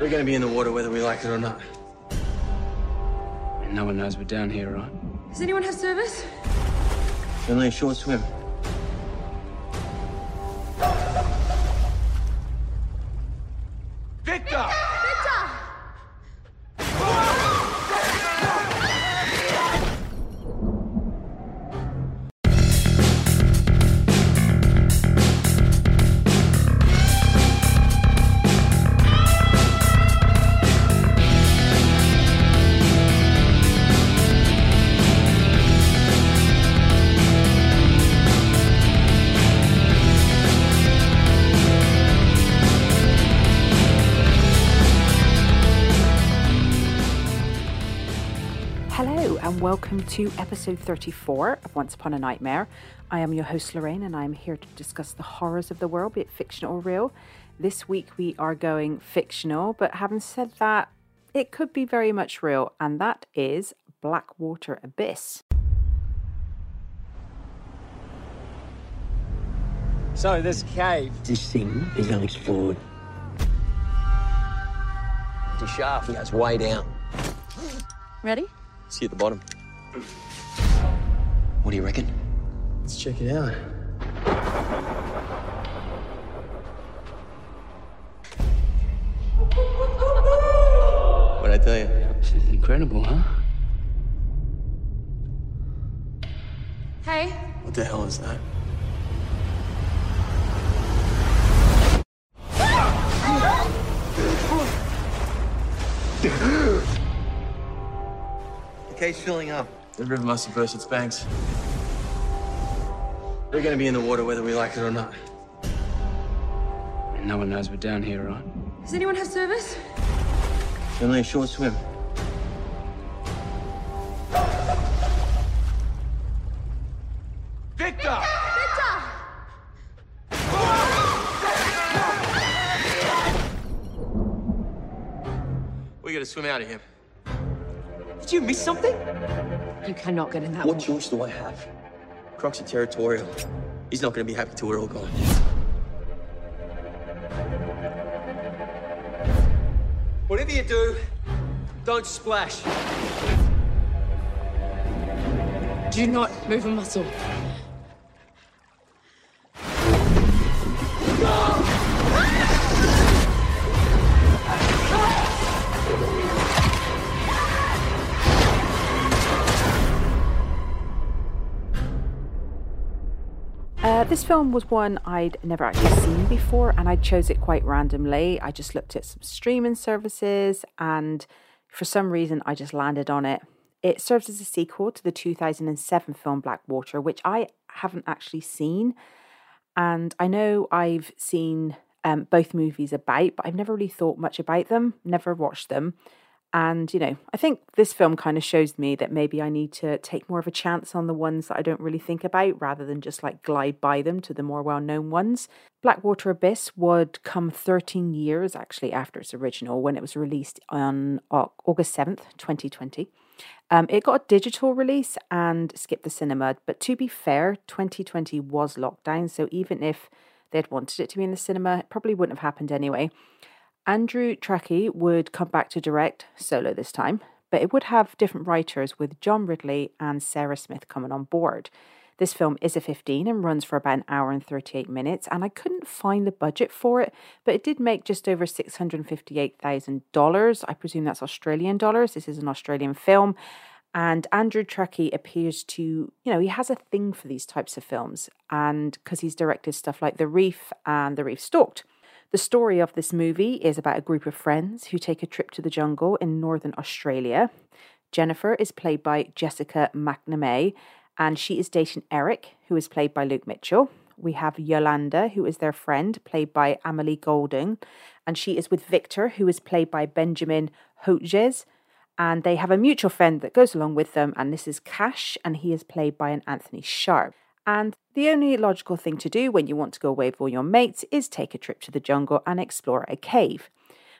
We're gonna be in the water whether we like it or not. And no one knows we're down here, right? Does anyone have service? Only a short swim. Welcome to episode 34 of Once Upon a Nightmare. I am your host, Lorraine, and I'm here to discuss the horrors of the world, be it fictional or real. This week we are going fictional, but having said that, it could be very much real, and that is Blackwater Abyss. So, this cave. This thing is unexplored. The shaft goes way down. Ready? See you at the bottom. What do you reckon? Let's check it out. What'd I tell you? This is incredible, huh? Hey, What the hell is that? The cave's filling up. The river must have burst its banks. We're gonna be in the water whether we like it or not. And no one knows we're down here, right? does anyone have service? Only a short swim. Victor! Victor! We gotta swim out of here. Did you miss something? You cannot get in that What water. choice do I have? Crocs are territorial. He's not gonna be happy till we're all gone. Whatever you do, don't splash. Do not move a muscle. This film was one I'd never actually seen before, and I chose it quite randomly. I just looked at some streaming services, and for some reason, I just landed on it. It serves as a sequel to the 2007 film Blackwater, which I haven't actually seen. And I know I've seen um, both movies about, but I've never really thought much about them, never watched them. And, you know, I think this film kind of shows me that maybe I need to take more of a chance on the ones that I don't really think about rather than just like glide by them to the more well known ones. Blackwater Abyss would come 13 years actually after its original when it was released on August 7th, 2020. Um, it got a digital release and skipped the cinema, but to be fair, 2020 was lockdown, so even if they'd wanted it to be in the cinema, it probably wouldn't have happened anyway. Andrew Traucki would come back to direct solo this time, but it would have different writers with John Ridley and Sarah Smith coming on board. This film is a 15 and runs for about an hour and 38 minutes, and I couldn't find the budget for it, but it did make just over $658,000. I presume that's Australian dollars. This is an Australian film. And Andrew Traucki appears to, you know, he has a thing for these types of films, and because he's directed stuff like The Reef and The Reef Stalked. The story of this movie is about a group of friends who take a trip to the jungle in northern Australia. Jennifer is played by Jessica McNamee, and she is dating Eric, who is played by Luke Mitchell. We have Yolanda, who is their friend, played by Amali Golden, and she is with Victor, who is played by Benjamin Hodges. And they have a mutual friend that goes along with them, and this is Cash, and he is played by an Anthony Sharpe. And the only logical thing to do when you want to go away with all your mates is take a trip to the jungle and explore a cave.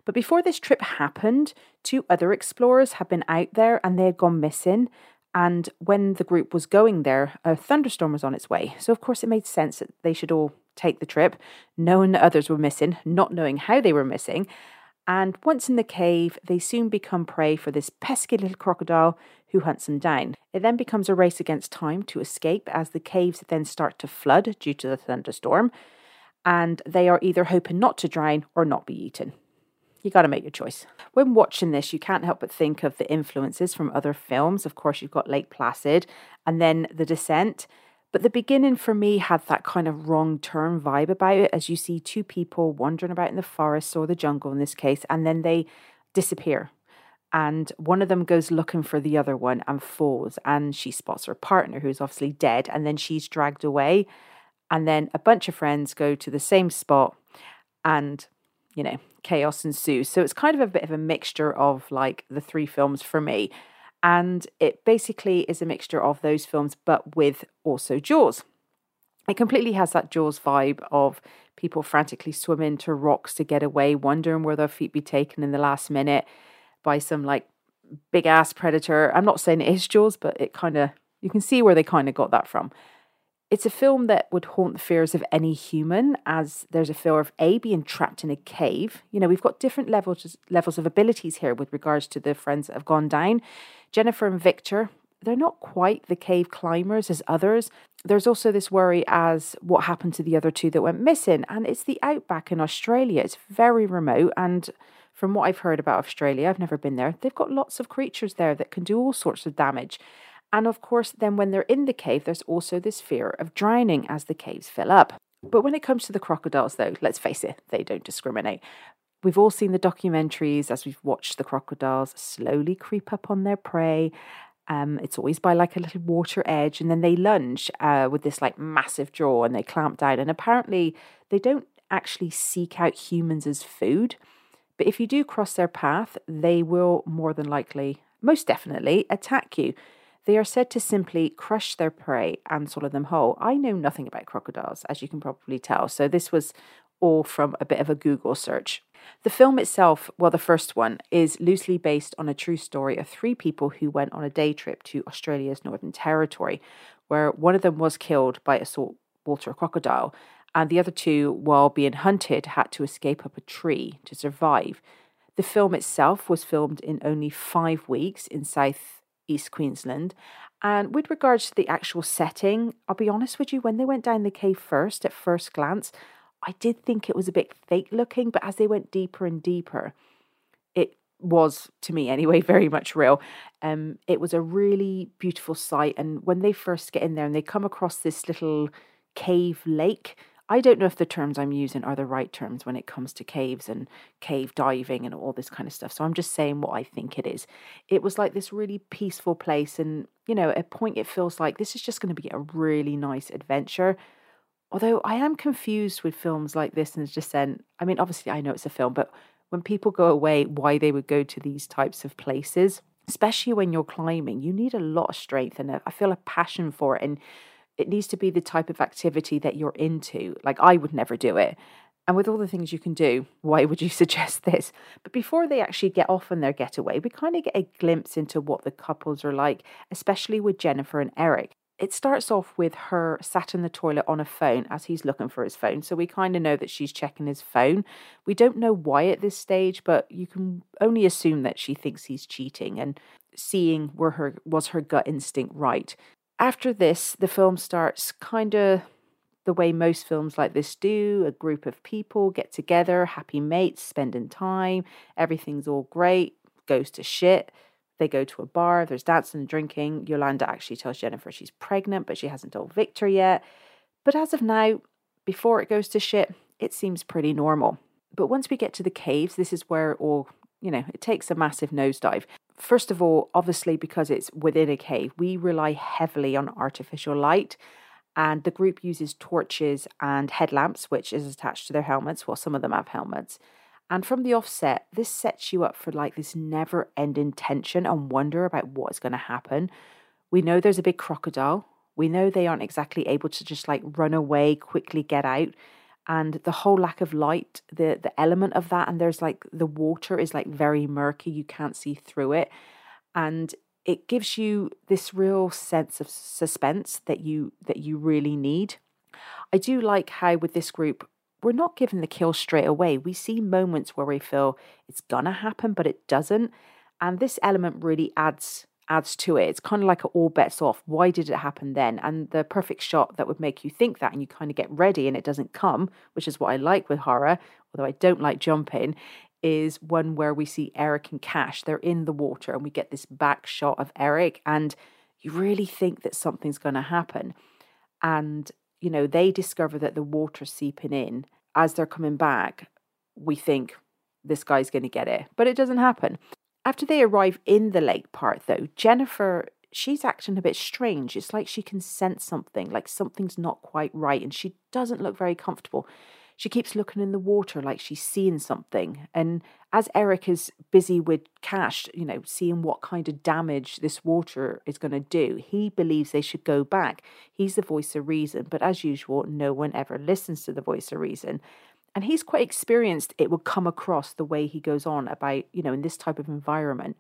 But before this trip happened, two other explorers had been out there and they had gone missing. And when the group was going there, a thunderstorm was on its way. So, of course, it made sense that they should all take the trip, knowing that others were missing, not knowing how they were missing. And once in the cave, they soon become prey for this pesky little crocodile who hunts them down. It then becomes a race against time to escape as the caves then start to flood due to the thunderstorm. And they are either hoping not to drown or not be eaten. You got to make your choice. When watching this, you can't help but think of the influences from other films. Of course, you've got Lake Placid and then The Descent. But the beginning for me had that kind of wrong turn vibe about it, as you see two people wandering about in the forest or the jungle in this case, and then they disappear. And one of them goes looking for the other one and falls, and she spots her partner, who's obviously dead, and then she's dragged away. And then a bunch of friends go to the same spot, and you know, chaos ensues. So it's kind of a bit of a mixture of like the three films for me. And it basically is a mixture of those films, but with also Jaws. It completely has that Jaws vibe of people frantically swimming to rocks to get away, wondering where their feet be taken in the last minute by some like big ass predator. I'm not saying it is Jaws, but it kind of, you can see where they kind of got that from. It's a film that would haunt the fears of any human, as there's a fear of A, being trapped in a cave. You know, we've got different levels, levels of abilities here with regards to the friends that have gone down. Jennifer and Victor, they're not quite the cave climbers as others. There's also this worry as what happened to the other two that went missing, and it's the outback in Australia. It's very remote, and from what I've heard about Australia, I've never been there, they've got lots of creatures there that can do all sorts of damage. And of course, then when they're in the cave, there's also this fear of drowning as the caves fill up. But when it comes to the crocodiles, though, let's face it, they don't discriminate. We've all seen the documentaries as we've watched the crocodiles slowly creep up on their prey. Um, it's always by like a little water edge, and then they lunge uh, with this like massive jaw and they clamp down. And apparently, they don't actually seek out humans as food. But if you do cross their path, they will more than likely, most definitely, attack you. They are said to simply crush their prey and swallow them whole. I know nothing about crocodiles, as you can probably tell, so this was all from a bit of a Google search. The film itself, well, the first one, is loosely based on a true story of three people who went on a day trip to Australia's Northern Territory, where one of them was killed by a saltwater crocodile, and the other two, while being hunted, had to escape up a tree to survive. The film itself was filmed in only five weeks in South East Queensland. And with regards to the actual setting, I'll be honest with you, when they went down the cave first, at first glance, I did think it was a bit fake looking, but as they went deeper and deeper, it was, to me anyway, very much real. Um, it was a really beautiful sight. And when they first get in there and they come across this little cave lake, I don't know if the terms I'm using are the right terms when it comes to caves and cave diving and all this kind of stuff. So I'm just saying what I think it is. It was like this really peaceful place. And, you know, at a point it feels like this is just going to be a really nice adventure. Although I am confused with films like this and Descent. I mean, obviously, I know it's a film, but when people go away, why they would go to these types of places, especially when you're climbing, you need a lot of strength and I feel a passion for it. And it needs to be the type of activity that you're into. Like, I would never do it. And with all the things you can do, why would you suggest this? But before they actually get off on their getaway, we kind of get a glimpse into what the couples are like, especially with Jennifer and Eric. It starts off with her sat in the toilet on a phone as he's looking for his phone. So we kind of know that she's checking his phone. We don't know why at this stage, but you can only assume that she thinks he's cheating and seeing were her was her gut instinct right after this, the film starts kind of the way most films like this do a group of people get together, happy mates, spending time, everything's all great, goes to shit. They go to a bar, there's dancing and drinking. Yolanda actually tells Jennifer she's pregnant, but she hasn't told Victor yet. But as of now, before it goes to shit, it seems pretty normal. But once we get to the caves, this is where it all, you know, it takes a massive nosedive. First of all, obviously, because it's within a cave, we rely heavily on artificial light. And the group uses torches and headlamps, which is attached to their helmets. Well, some of them have helmets. And from the offset, this sets you up for like this never ending tension and wonder about what is going to happen. We know there's a big crocodile. We know they aren't exactly able to just like run away, quickly get out and the whole lack of light the the element of that and there's like the water is like very murky you can't see through it and it gives you this real sense of suspense that you that you really need i do like how with this group we're not given the kill straight away. We see moments where we feel it's gonna happen, but it doesn't. And this element really adds adds to it. It's kind of like all bets off. Why did it happen then? And the perfect shot that would make you think that and you kind of get ready and it doesn't come, which is what I like with horror, although I don't like jumping, is one where we see Eric and Cash. They're in the water and we get this back shot of Eric and you really think that something's going to happen. And, you know, they discover that the water's seeping in. As they're coming back, we think this guy's going to get it, but it doesn't happen. After they arrive in the lake part, though, Jennifer, she's acting a bit strange. It's like she can sense something, like something's not quite right, and she doesn't look very comfortable. She keeps looking in the water like she's seeing something. And as Eric is busy with Cash, you know, seeing what kind of damage this water is going to do, he believes they should go back. He's the voice of reason, but as usual, no one ever listens to the voice of reason. And he's quite experienced, it will come across the way he goes on about, you know, in this type of environment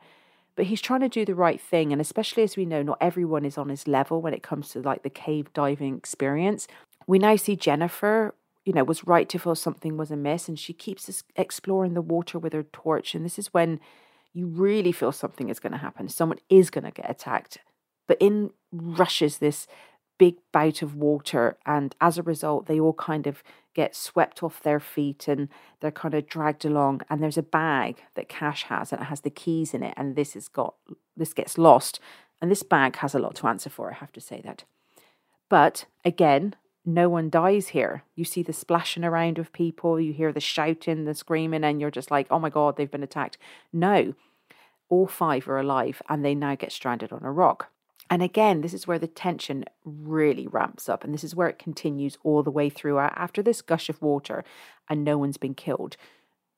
but he's trying to do the right thing and especially as we know not everyone is on his level when it comes to like the cave diving experience we now see jennifer you know, was right to feel something was amiss. And she keeps exploring the water with her torch. And this is when you really feel something is going to happen. Someone is going to get attacked. But in rushes this big bout of water. And as a result, they all kind of get swept off their feet and they're kind of dragged along. And there's a bag that Cash has and it has the keys in it. And this has got this gets lost. And this bag has a lot to answer for, I have to say that. But again, no one dies here. You see the splashing around of people, you hear the shouting, the screaming, and you're just like, oh my God, they've been attacked. No, all five are alive and they now get stranded on a rock. And again, this is where the tension really ramps up, and this is where it continues all the way through. After this gush of water, and no one's been killed,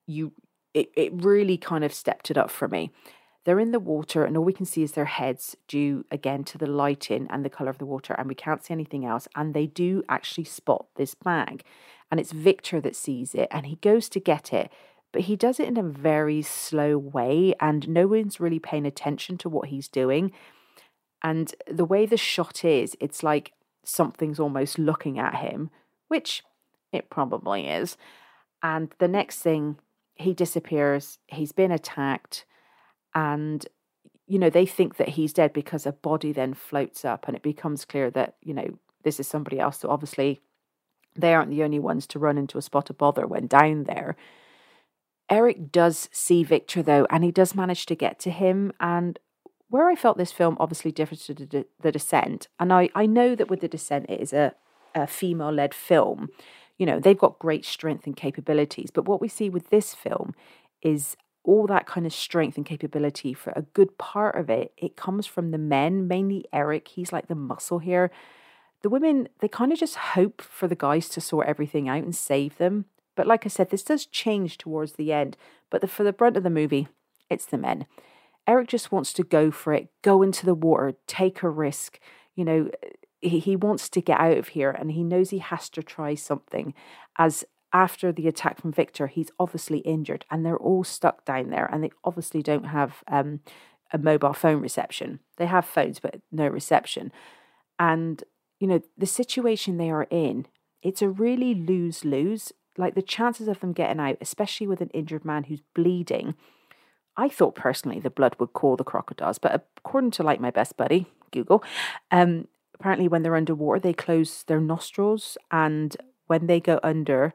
you it, it really kind of stepped it up for me. They're in the water, and all we can see is their heads due again to the lighting and the color of the water, and we can't see anything else. And they do actually spot this bag, and it's Victor that sees it, and he goes to get it, but he does it in a very slow way, and no one's really paying attention to what he's doing. And the way the shot is, it's like something's almost looking at him, which it probably is. And the next thing, he disappears, he's been attacked and you know they think that he's dead because a body then floats up and it becomes clear that you know this is somebody else so obviously they aren't the only ones to run into a spot of bother when down there eric does see victor though and he does manage to get to him and where i felt this film obviously differs to the, the descent and i i know that with the descent it is a, a female led film you know they've got great strength and capabilities but what we see with this film is all that kind of strength and capability for a good part of it, it comes from the men, mainly Eric. He's like the muscle here. The women, they kind of just hope for the guys to sort everything out and save them. But like I said, this does change towards the end. But the, for the brunt of the movie, it's the men. Eric just wants to go for it, go into the water, take a risk. You know, he, he wants to get out of here and he knows he has to try something as after the attack from Victor, he's obviously injured and they're all stuck down there and they obviously don't have um, a mobile phone reception. They have phones, but no reception. And, you know, the situation they are in, it's a really lose lose. Like the chances of them getting out, especially with an injured man who's bleeding, I thought personally the blood would call the crocodiles, but according to like my best buddy, Google, um, apparently when they're underwater, they close their nostrils and when they go under,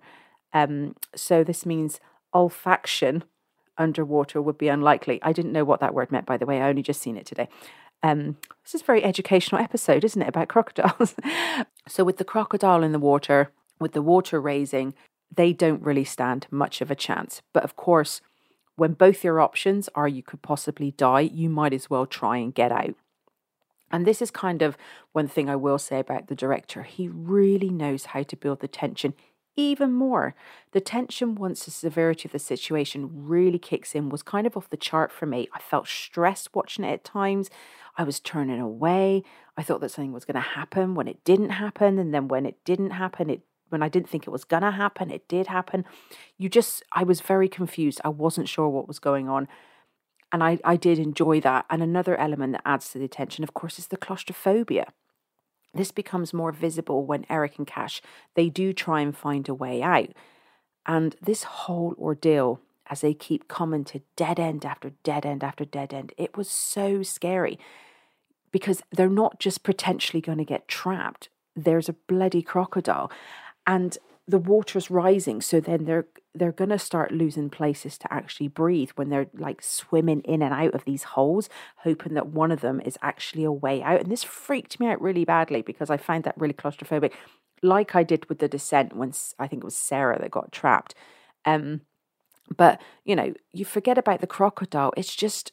um, so this means olfaction underwater would be unlikely. I didn't know what that word meant, by the way. I only just seen it today. Um, this is a very educational episode, isn't it, about crocodiles? so with the crocodile in the water, with the water raising, they don't really stand much of a chance. But of course, when both your options are you could possibly die, you might as well try and get out. And this is kind of one thing I will say about the director. He really knows how to build the tension even more. The tension once the severity of the situation really kicks in was kind of off the chart for me. I felt stressed watching it at times. I was turning away. I thought that something was going to happen when it didn't happen. And then when it didn't happen, it when I didn't think it was going to happen, it did happen. You just, I was very confused. I wasn't sure what was going on. And I, I did enjoy that. And another element that adds to the tension, of course, is the claustrophobia. This becomes more visible when Eric and Cash they do try and find a way out. And this whole ordeal, as they keep coming to dead end after dead end after dead end, it was so scary because they're not just potentially going to get trapped, there's a bloody crocodile. And the water's rising, so then they're they're gonna start losing places to actually breathe when they're like swimming in and out of these holes, hoping that one of them is actually a way out. And this freaked me out really badly because I find that really claustrophobic, like I did with the descent when I think it was Sarah that got trapped. Um, but you know, you forget about the crocodile. It's just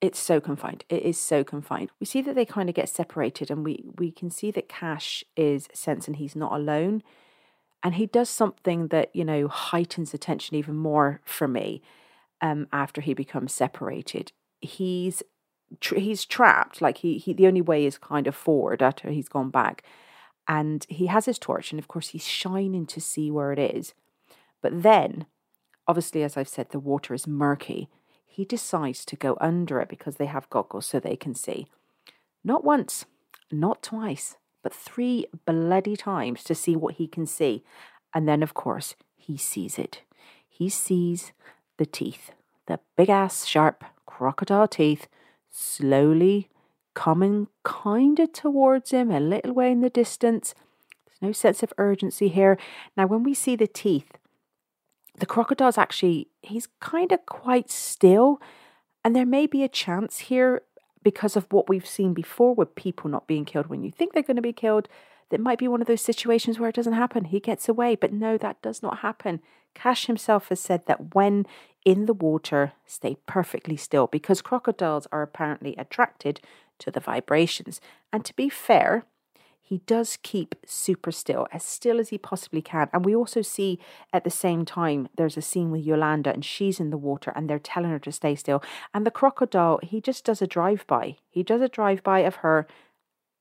it's so confined. It is so confined. We see that they kind of get separated, and we we can see that Cash is sensing he's not alone and he does something that you know heightens the tension even more for me um, after he becomes separated. He's he's trapped like he, he the only way is kind of forward after he's gone back. And he has his torch and of course he's shining to see where it is. But then obviously as i've said the water is murky. He decides to go under it because they have goggles so they can see. Not once not twice but three bloody times to see what he can see. And then, of course, he sees it. He sees the teeth, the big ass, sharp crocodile teeth, slowly coming kind of towards him, a little way in the distance. There's no sense of urgency here. Now, when we see the teeth, the crocodile's actually, he's kind of quite still. And there may be a chance here because of what we've seen before with people not being killed when you think they're going to be killed. That might be one of those situations where it doesn't happen. He gets away, but no, that does not happen. Cash himself has said that when in the water, stay perfectly still because crocodiles are apparently attracted to the vibrations. And to be fair, he does keep super still, as still as he possibly can. And we also see at the same time there's a scene with Yolanda and she's in the water and they're telling her to stay still. And the crocodile, he just does a drive by. He does a drive by of her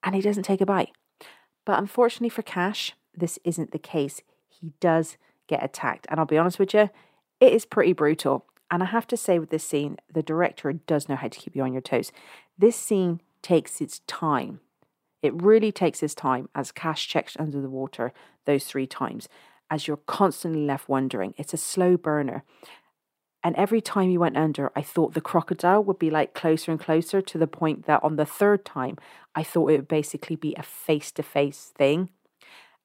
and he doesn't take a bite. But unfortunately for Cash, this isn't the case. He does get attacked. And I'll be honest with you, it is pretty brutal. And I have to say, with this scene, the director does know how to keep you on your toes. This scene takes its time it really takes his time as Cash checks under the water those three times, as you're constantly left wondering. It's a slow burner. And every time he went under, I thought the crocodile would be like closer and closer to the point that on the third time, I thought it would basically be a face to face thing.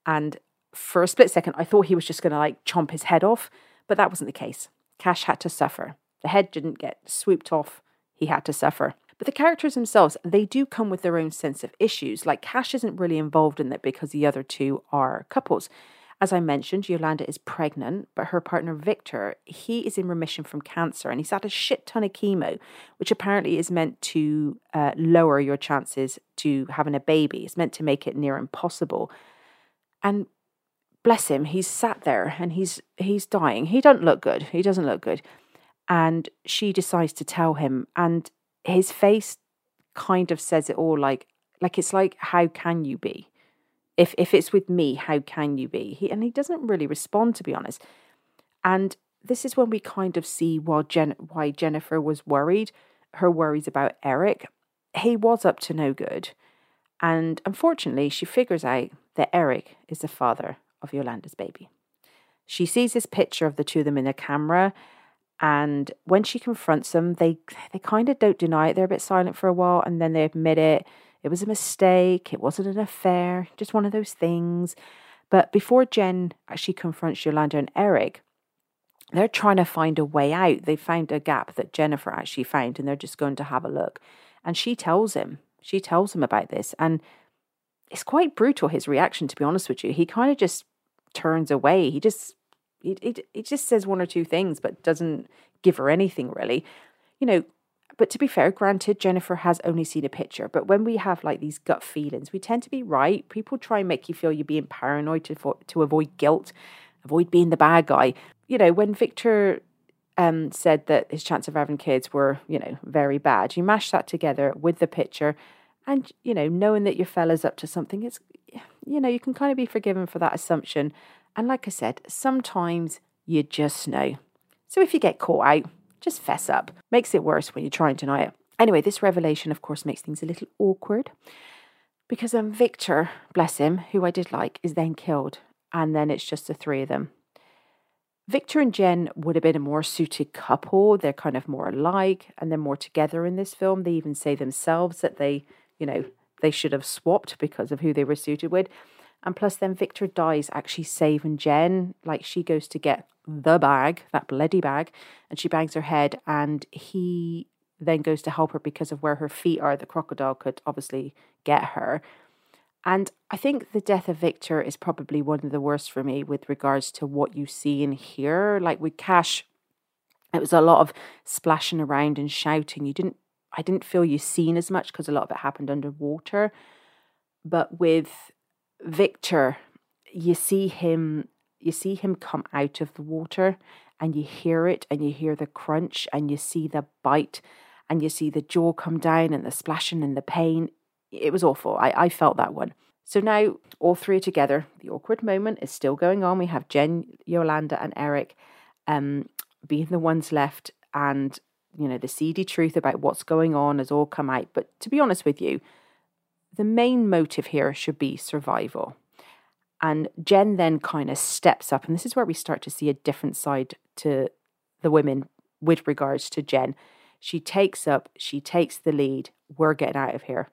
And for a split second, I thought he was just going to like chomp his head off, but that wasn't the case. Cash had to suffer. The head didn't get swooped off, he had to suffer. But the characters themselves, they do come with their own sense of issues. Like Cash isn't really involved in it because the other two are couples. As I mentioned, Yolanda is pregnant, but her partner Victor, he is in remission from cancer and he's had a shit ton of chemo, which apparently is meant to uh, lower your chances to having a baby. It's meant to make it near impossible. And bless him, he's sat there and he's he's dying. He doesn't look good. He doesn't look good. And she decides to tell him, and his face kind of says it all like like it's like how can you be? If if it's with me how can you be? He and he doesn't really respond to be honest. And this is when we kind of see why Jen, why Jennifer was worried her worries about Eric. He was up to no good. And unfortunately she figures out that Eric is the father of Yolanda's baby. She sees this picture of the two of them in the camera and when she confronts them, they they kind of don't deny it. They're a bit silent for a while, and then they admit it. It was a mistake. It wasn't an affair. Just one of those things. But before Jen actually confronts Yolanda and Eric, they're trying to find a way out. They found a gap that Jennifer actually found, and they're just going to have a look. And she tells him, she tells him about this, and it's quite brutal. His reaction, to be honest with you, he kind of just turns away. He just it, it, it just says one or two things, but doesn't give her anything really. You know, but to be fair, granted, Jennifer has only seen a picture. But when we have like these gut feelings, we tend to be right. People try and make you feel you're being paranoid to, to avoid guilt, avoid being the bad guy. You know, when Victor um, said that his chance of having kids were, you know, very bad, you mash that together with the picture and, you know, knowing that your fella's up to something, it's, you know, you can kind of be forgiven for that assumption. And like I said, sometimes you just know. So if you get caught out, just fess up. Makes it worse when you try and deny it. Anyway, this revelation, of course, makes things a little awkward because um, Victor, bless him, who I did like, is then killed. And then it's just the three of them. Victor and Jen would have been a more suited couple. They're kind of more alike and they're more together in this film. They even say themselves that they, you know, they should have swapped because of who they were suited with. And plus, then Victor dies actually saving Jen. Like she goes to get the bag, that bloody bag, and she bangs her head, and he then goes to help her because of where her feet are. The crocodile could obviously get her. And I think the death of Victor is probably one of the worst for me with regards to what you see and hear. Like with Cash, it was a lot of splashing around and shouting. You didn't I didn't feel you seen as much because a lot of it happened underwater. But with Victor, you see him you see him come out of the water and you hear it and you hear the crunch and you see the bite and you see the jaw come down and the splashing and the pain. It was awful. I, I felt that one. So now all three together. The awkward moment is still going on. We have Jen, Yolanda, and Eric um, being the ones left, and you know the seedy truth about what's going on has all come out. But to be honest with you, the main motive here should be survival. And Jen then kind of steps up, and this is where we start to see a different side to the women with regards to Jen. She takes up, she takes the lead. We're getting out of here.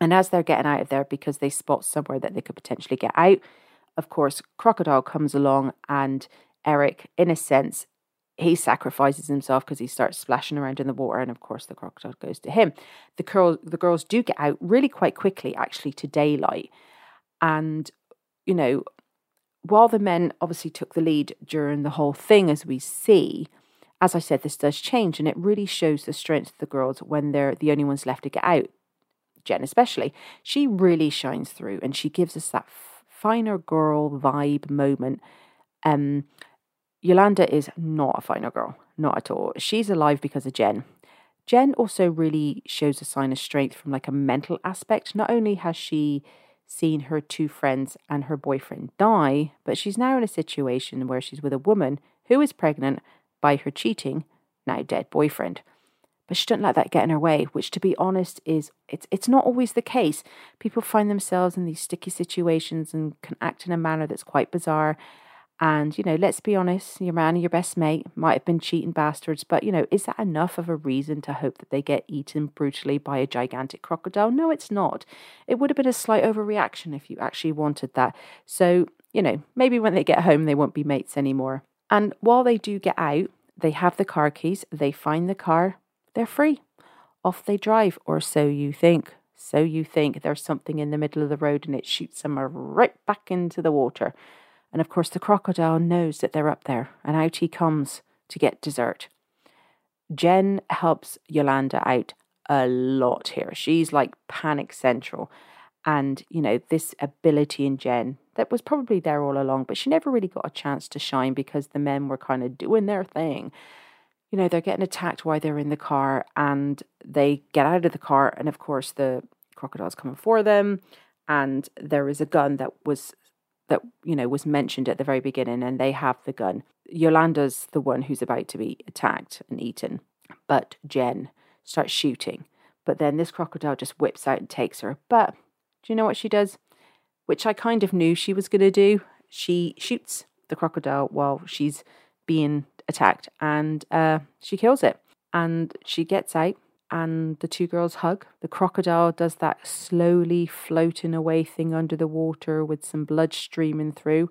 And as they're getting out of there, because they spot somewhere that they could potentially get out, of course, Crocodile comes along and Eric, in a sense, he sacrifices himself because he starts splashing around in the water, and of course the crocodile goes to him. The girl, the girls do get out really quite quickly, actually, to daylight, and you know, while the men obviously took the lead during the whole thing, as we see, as I said, this does change, and it really shows the strength of the girls when they're the only ones left to get out. Jen especially, she really shines through and she gives us that final girl vibe moment. Um, Yolanda is not a final girl, not at all. She's alive because of Jen. Jen also really shows a sign of strength from like a mental aspect. Not only has she seen her two friends and her boyfriend die, but she's now in a situation where she's with a woman who is pregnant by her cheating, now dead boyfriend but she doesn't let that get in her way, which to be honest is it's it's not always the case. People find themselves in these sticky situations and can act in a manner that's quite bizarre. And, you know, let's be honest, your man or your best mate might have been cheating bastards, but, you know, is that enough of a reason to hope that they get eaten brutally by a gigantic crocodile? No, it's not. It would have been a slight overreaction if you actually wanted that. So, you know, maybe when they get home, they won't be mates anymore. And while they do get out, they have the car keys, they find the car, they're free. Off they drive, or so you think. So you think there's something in the middle of the road and it shoots them right back into the water. And of course, the crocodile knows that they're up there, and out he comes to get dessert. Jen helps Yolanda out a lot here. She's like panic central. And, you know, this ability in Jen that was probably there all along, but she never really got a chance to shine because the men were kind of doing their thing you know, they're getting attacked while they're in the car and they get out of the car. And of course, the crocodile's coming for them. And there is a gun that was, that, you know, was mentioned at the very beginning and they have the gun. Yolanda's the one who's about to be attacked and eaten. But Jen starts shooting. But then this crocodile just whips out and takes her. But do you know what she does? Which I kind of knew she was going to do. She shoots the crocodile while she's being attacked and uh, she kills it. And she gets out and the two girls hug. The crocodile does that slowly floating away thing under the water with some blood streaming through,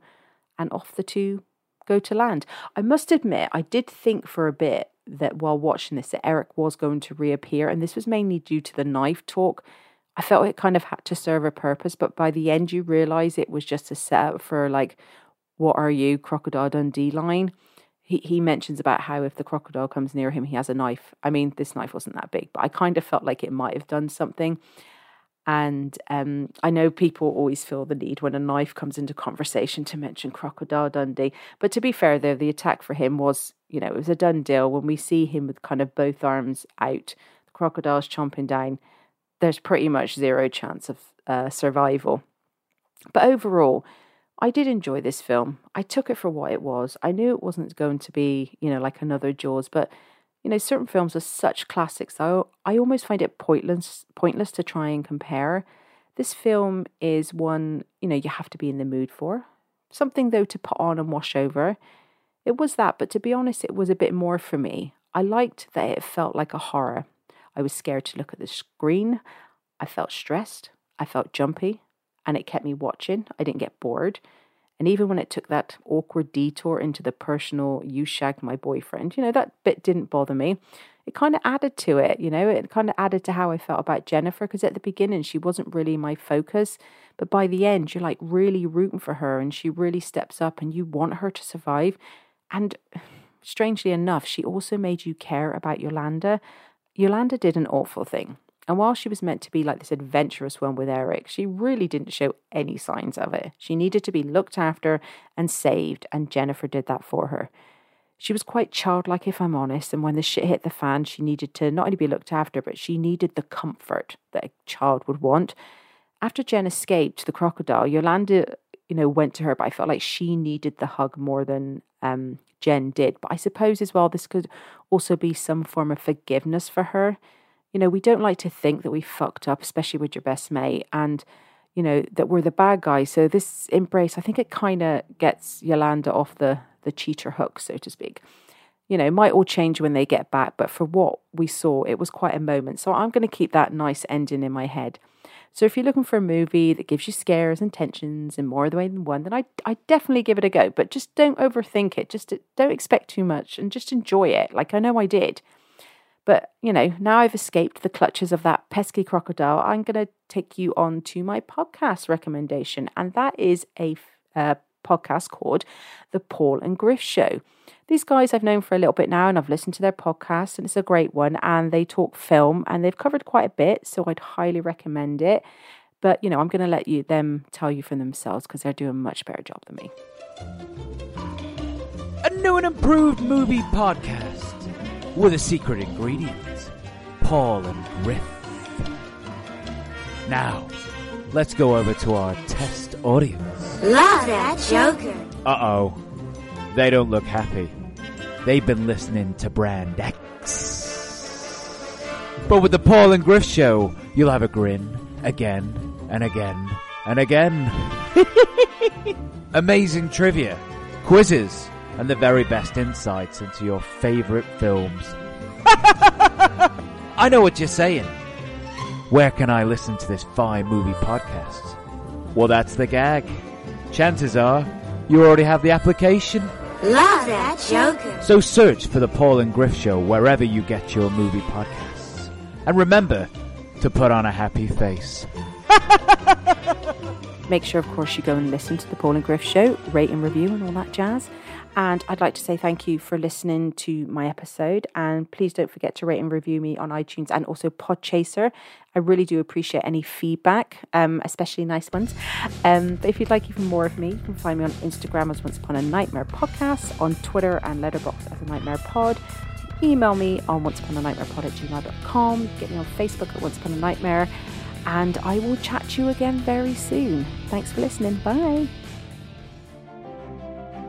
and off the two go to land. I must admit, I did think for a bit that while watching this, that Eric was going to reappear, and this was mainly due to the knife talk. I felt it kind of had to serve a purpose, but by the end, you realize it was just a setup for like, what are you, Crocodile Dundee line he, he mentions about how if the crocodile comes near him, he has a knife. I mean, this knife wasn't that big, but I kind of felt like it might have done something. And um, I know people always feel the need when a knife comes into conversation to mention Crocodile Dundee. But to be fair, though, the attack for him was, you know, it was a done deal. When we see him with kind of both arms out, the crocodile's chomping down, there's pretty much zero chance of uh, survival. But overall, I did enjoy this film. I took it for what it was. I knew it wasn't going to be, you know, like another Jaws, but you know, certain films are such classics. I I almost find it pointless pointless to try and compare. This film is one, you know, you have to be in the mood for. Something though to put on and wash over. It was that, but to be honest, it was a bit more for me. I liked that it felt like a horror. I was scared to look at the screen. I felt stressed. I felt jumpy, and it kept me watching. I didn't get bored. And even when it took that awkward detour into the personal, you shagged my boyfriend, you know, that bit didn't bother me. It kind of added to it, you know, it kind of added to how I felt about Jennifer because at the beginning she wasn't really my focus. But by the end, you're like really rooting for her and she really steps up and you want her to survive. And strangely enough, she also made you care about Yolanda. Yolanda did an awful thing. And while she was meant to be like this adventurous one with Eric, she really didn't show any signs of it. She needed to be looked after and saved, and Jennifer did that for her. She was quite childlike, if I'm honest, and when the shit hit the fan, she needed to not only be looked after, but she needed the comfort that a child would want. After Jen escaped the crocodile, Yolanda, you know, went to her, but I felt like she needed the hug more than um, Jen did. But I suppose as well, this could also be some form of forgiveness for her you know, we don't like to think that we fucked up, especially with your best mate, and you know that we're the bad guy. So this embrace, I think, it kind of gets Yolanda off the the cheater hook, so to speak. You know, it might all change when they get back, but for what we saw, it was quite a moment. So I'm going to keep that nice ending in my head. So if you're looking for a movie that gives you scares and tensions in more the way than one, then I I definitely give it a go. But just don't overthink it. Just don't expect too much and just enjoy it. Like I know I did. But, you know, now I've escaped the clutches of that pesky crocodile, I'm going to take you on to my podcast recommendation. And that is a uh, podcast called The Paul and Griff Show. These guys I've known for a little bit now and I've listened to their podcast and it's a great one. And they talk film and they've covered quite a bit. So I'd highly recommend it. But, you know, I'm going to let you them tell you for themselves because they're doing a much better job than me. A new and improved movie podcast with a secret ingredient Paul and Griff. Now, let's go over to our test audience. Love that Joker. Uh oh. They don't look happy. They've been listening to Brand X. But with the Paul and Griff show, you'll have a grin again and again and again. Amazing trivia, quizzes, and the very best insights into your favorite films. I know what you're saying. Where can I listen to this fine movie podcast? Well, that's the gag. Chances are you already have the application. Love that Joker. So search for the Paul and Griff Show wherever you get your movie podcasts. And remember to put on a happy face. Make sure, of course, you go and listen to the Paul and Griff Show, rate and review, and all that jazz. And I'd like to say thank you for listening to my episode. And please don't forget to rate and review me on iTunes and also Podchaser. I really do appreciate any feedback, um, especially nice ones. Um, but if you'd like even more of me, you can find me on Instagram as Once Upon a Nightmare Podcast, on Twitter and Letterboxd as a Nightmare Pod. Email me on Once Upon a Nightmare Pod at gmail.com. Get me on Facebook at Once Upon a Nightmare. And I will chat to you again very soon. Thanks for listening. Bye.